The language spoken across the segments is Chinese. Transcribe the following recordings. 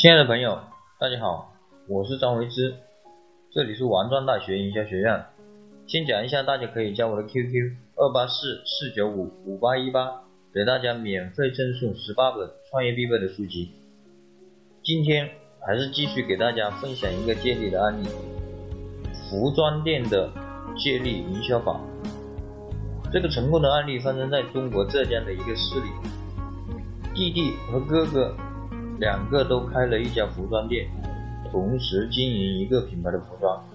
亲爱的朋友，大家好，我是张维之，这里是王庄大学营销学院。先讲一下，大家可以加我的 QQ 二八四四九五五八一八，给大家免费赠送十八本创业必备的书籍。今天还是继续给大家分享一个借力的案例，服装店的借力营销法。这个成功的案例发生在中国浙江的一个市里，弟弟和哥哥。两个都开了一家服装店，同时经营一个品牌的服装。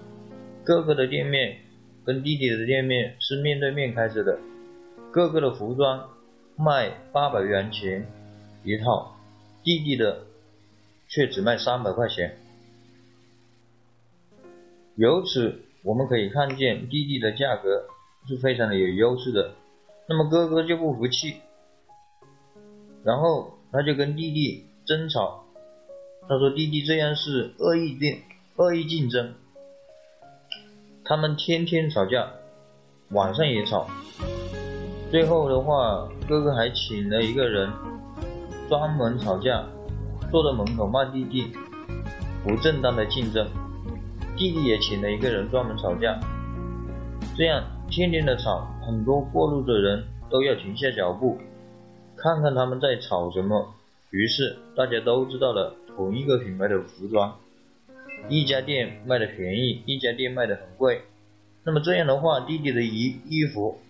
哥哥的店面跟弟弟的店面是面对面开着的。哥哥的服装卖八百元钱一套，弟弟的却只卖三百块钱。由此我们可以看见弟弟的价格是非常的有优势的。那么哥哥就不服气，然后他就跟弟弟。争吵，他说弟弟这样是恶意竞恶意竞争，他们天天吵架，晚上也吵，最后的话，哥哥还请了一个人专门吵架，坐在门口骂弟弟不正当的竞争，弟弟也请了一个人专门吵架，这样天天的吵，很多过路的人都要停下脚步，看看他们在吵什么。于是大家都知道了同一个品牌的服装，一家店卖的便宜，一家店卖的很贵。那么这样的话，弟弟的衣衣服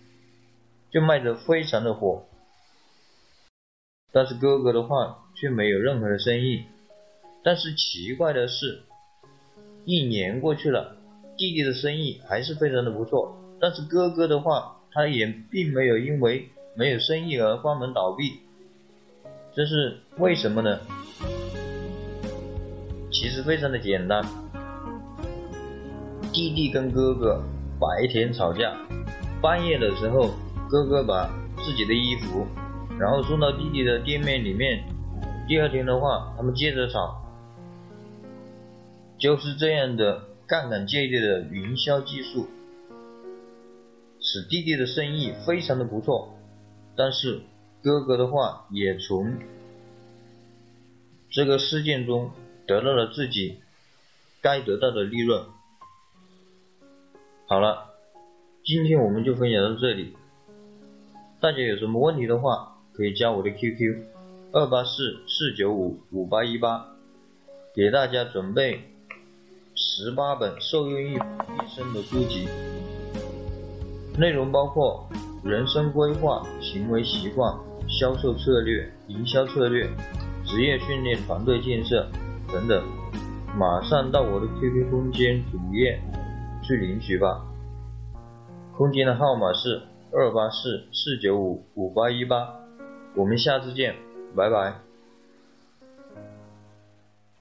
就卖的非常的火，但是哥哥的话却没有任何的生意。但是奇怪的是，一年过去了，弟弟的生意还是非常的不错，但是哥哥的话，他也并没有因为没有生意而关门倒闭。这是为什么呢？其实非常的简单，弟弟跟哥哥白天吵架，半夜的时候，哥哥把自己的衣服，然后送到弟弟的店面里面，第二天的话，他们接着吵，就是这样的杠杆借力的营销技术，使弟弟的生意非常的不错，但是。哥哥的话也从这个事件中得到了自己该得到的利润。好了，今天我们就分享到这里。大家有什么问题的话，可以加我的 QQ 二八四四九五五八一八，给大家准备十八本受用一一生的书籍，内容包括人生规划、行为习惯。销售策略、营销策略、职业训练、团队建设等等，马上到我的 QQ 空间主页去领取吧。空间的号码是二八四四九五五八一八，我们下次见，拜拜。